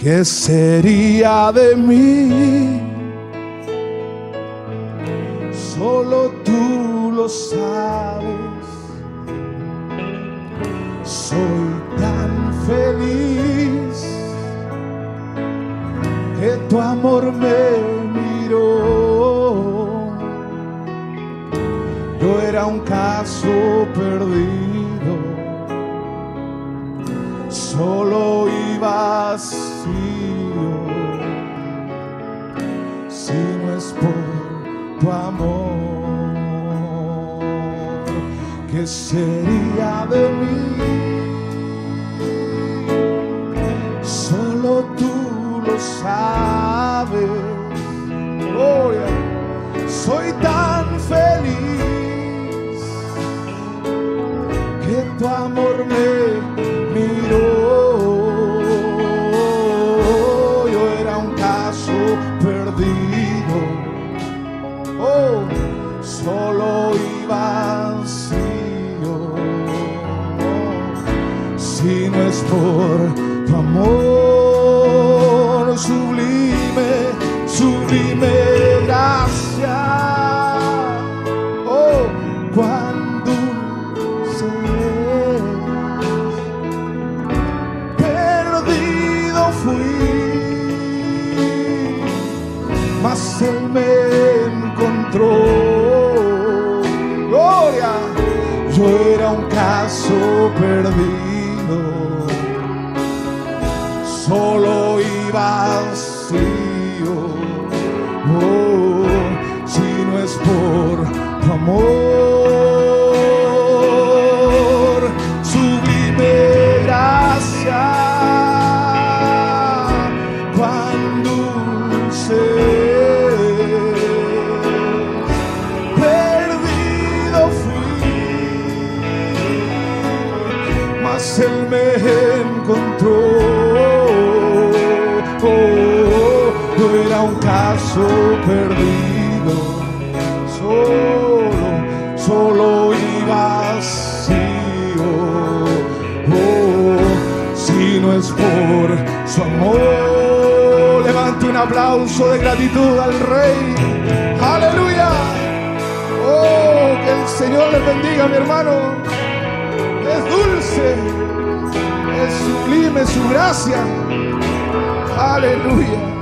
¿Qué sería de mí? Solo tú lo sabes. Soy tan feliz que tu amor me miró. Yo era un caso perdido, solo Si no es por tu amor, ¿qué sería de mí? Solo tú lo sabes. Gloria. Soy tan feliz que tu amor me Oh, solo iba vacío. Si no es por tu amor sublime, sublime encontró. Gloria, yo era un caso perdido solo iba vacío. Oh, si no es por tu amor, sublime gracia, cuán dulce caso perdido, solo, solo iba vacío. Oh, si no es por su amor, levante un aplauso de gratitud al Rey. Aleluya. Oh, que el Señor les bendiga, mi hermano es dulce, es sublime su gracia. Aleluya.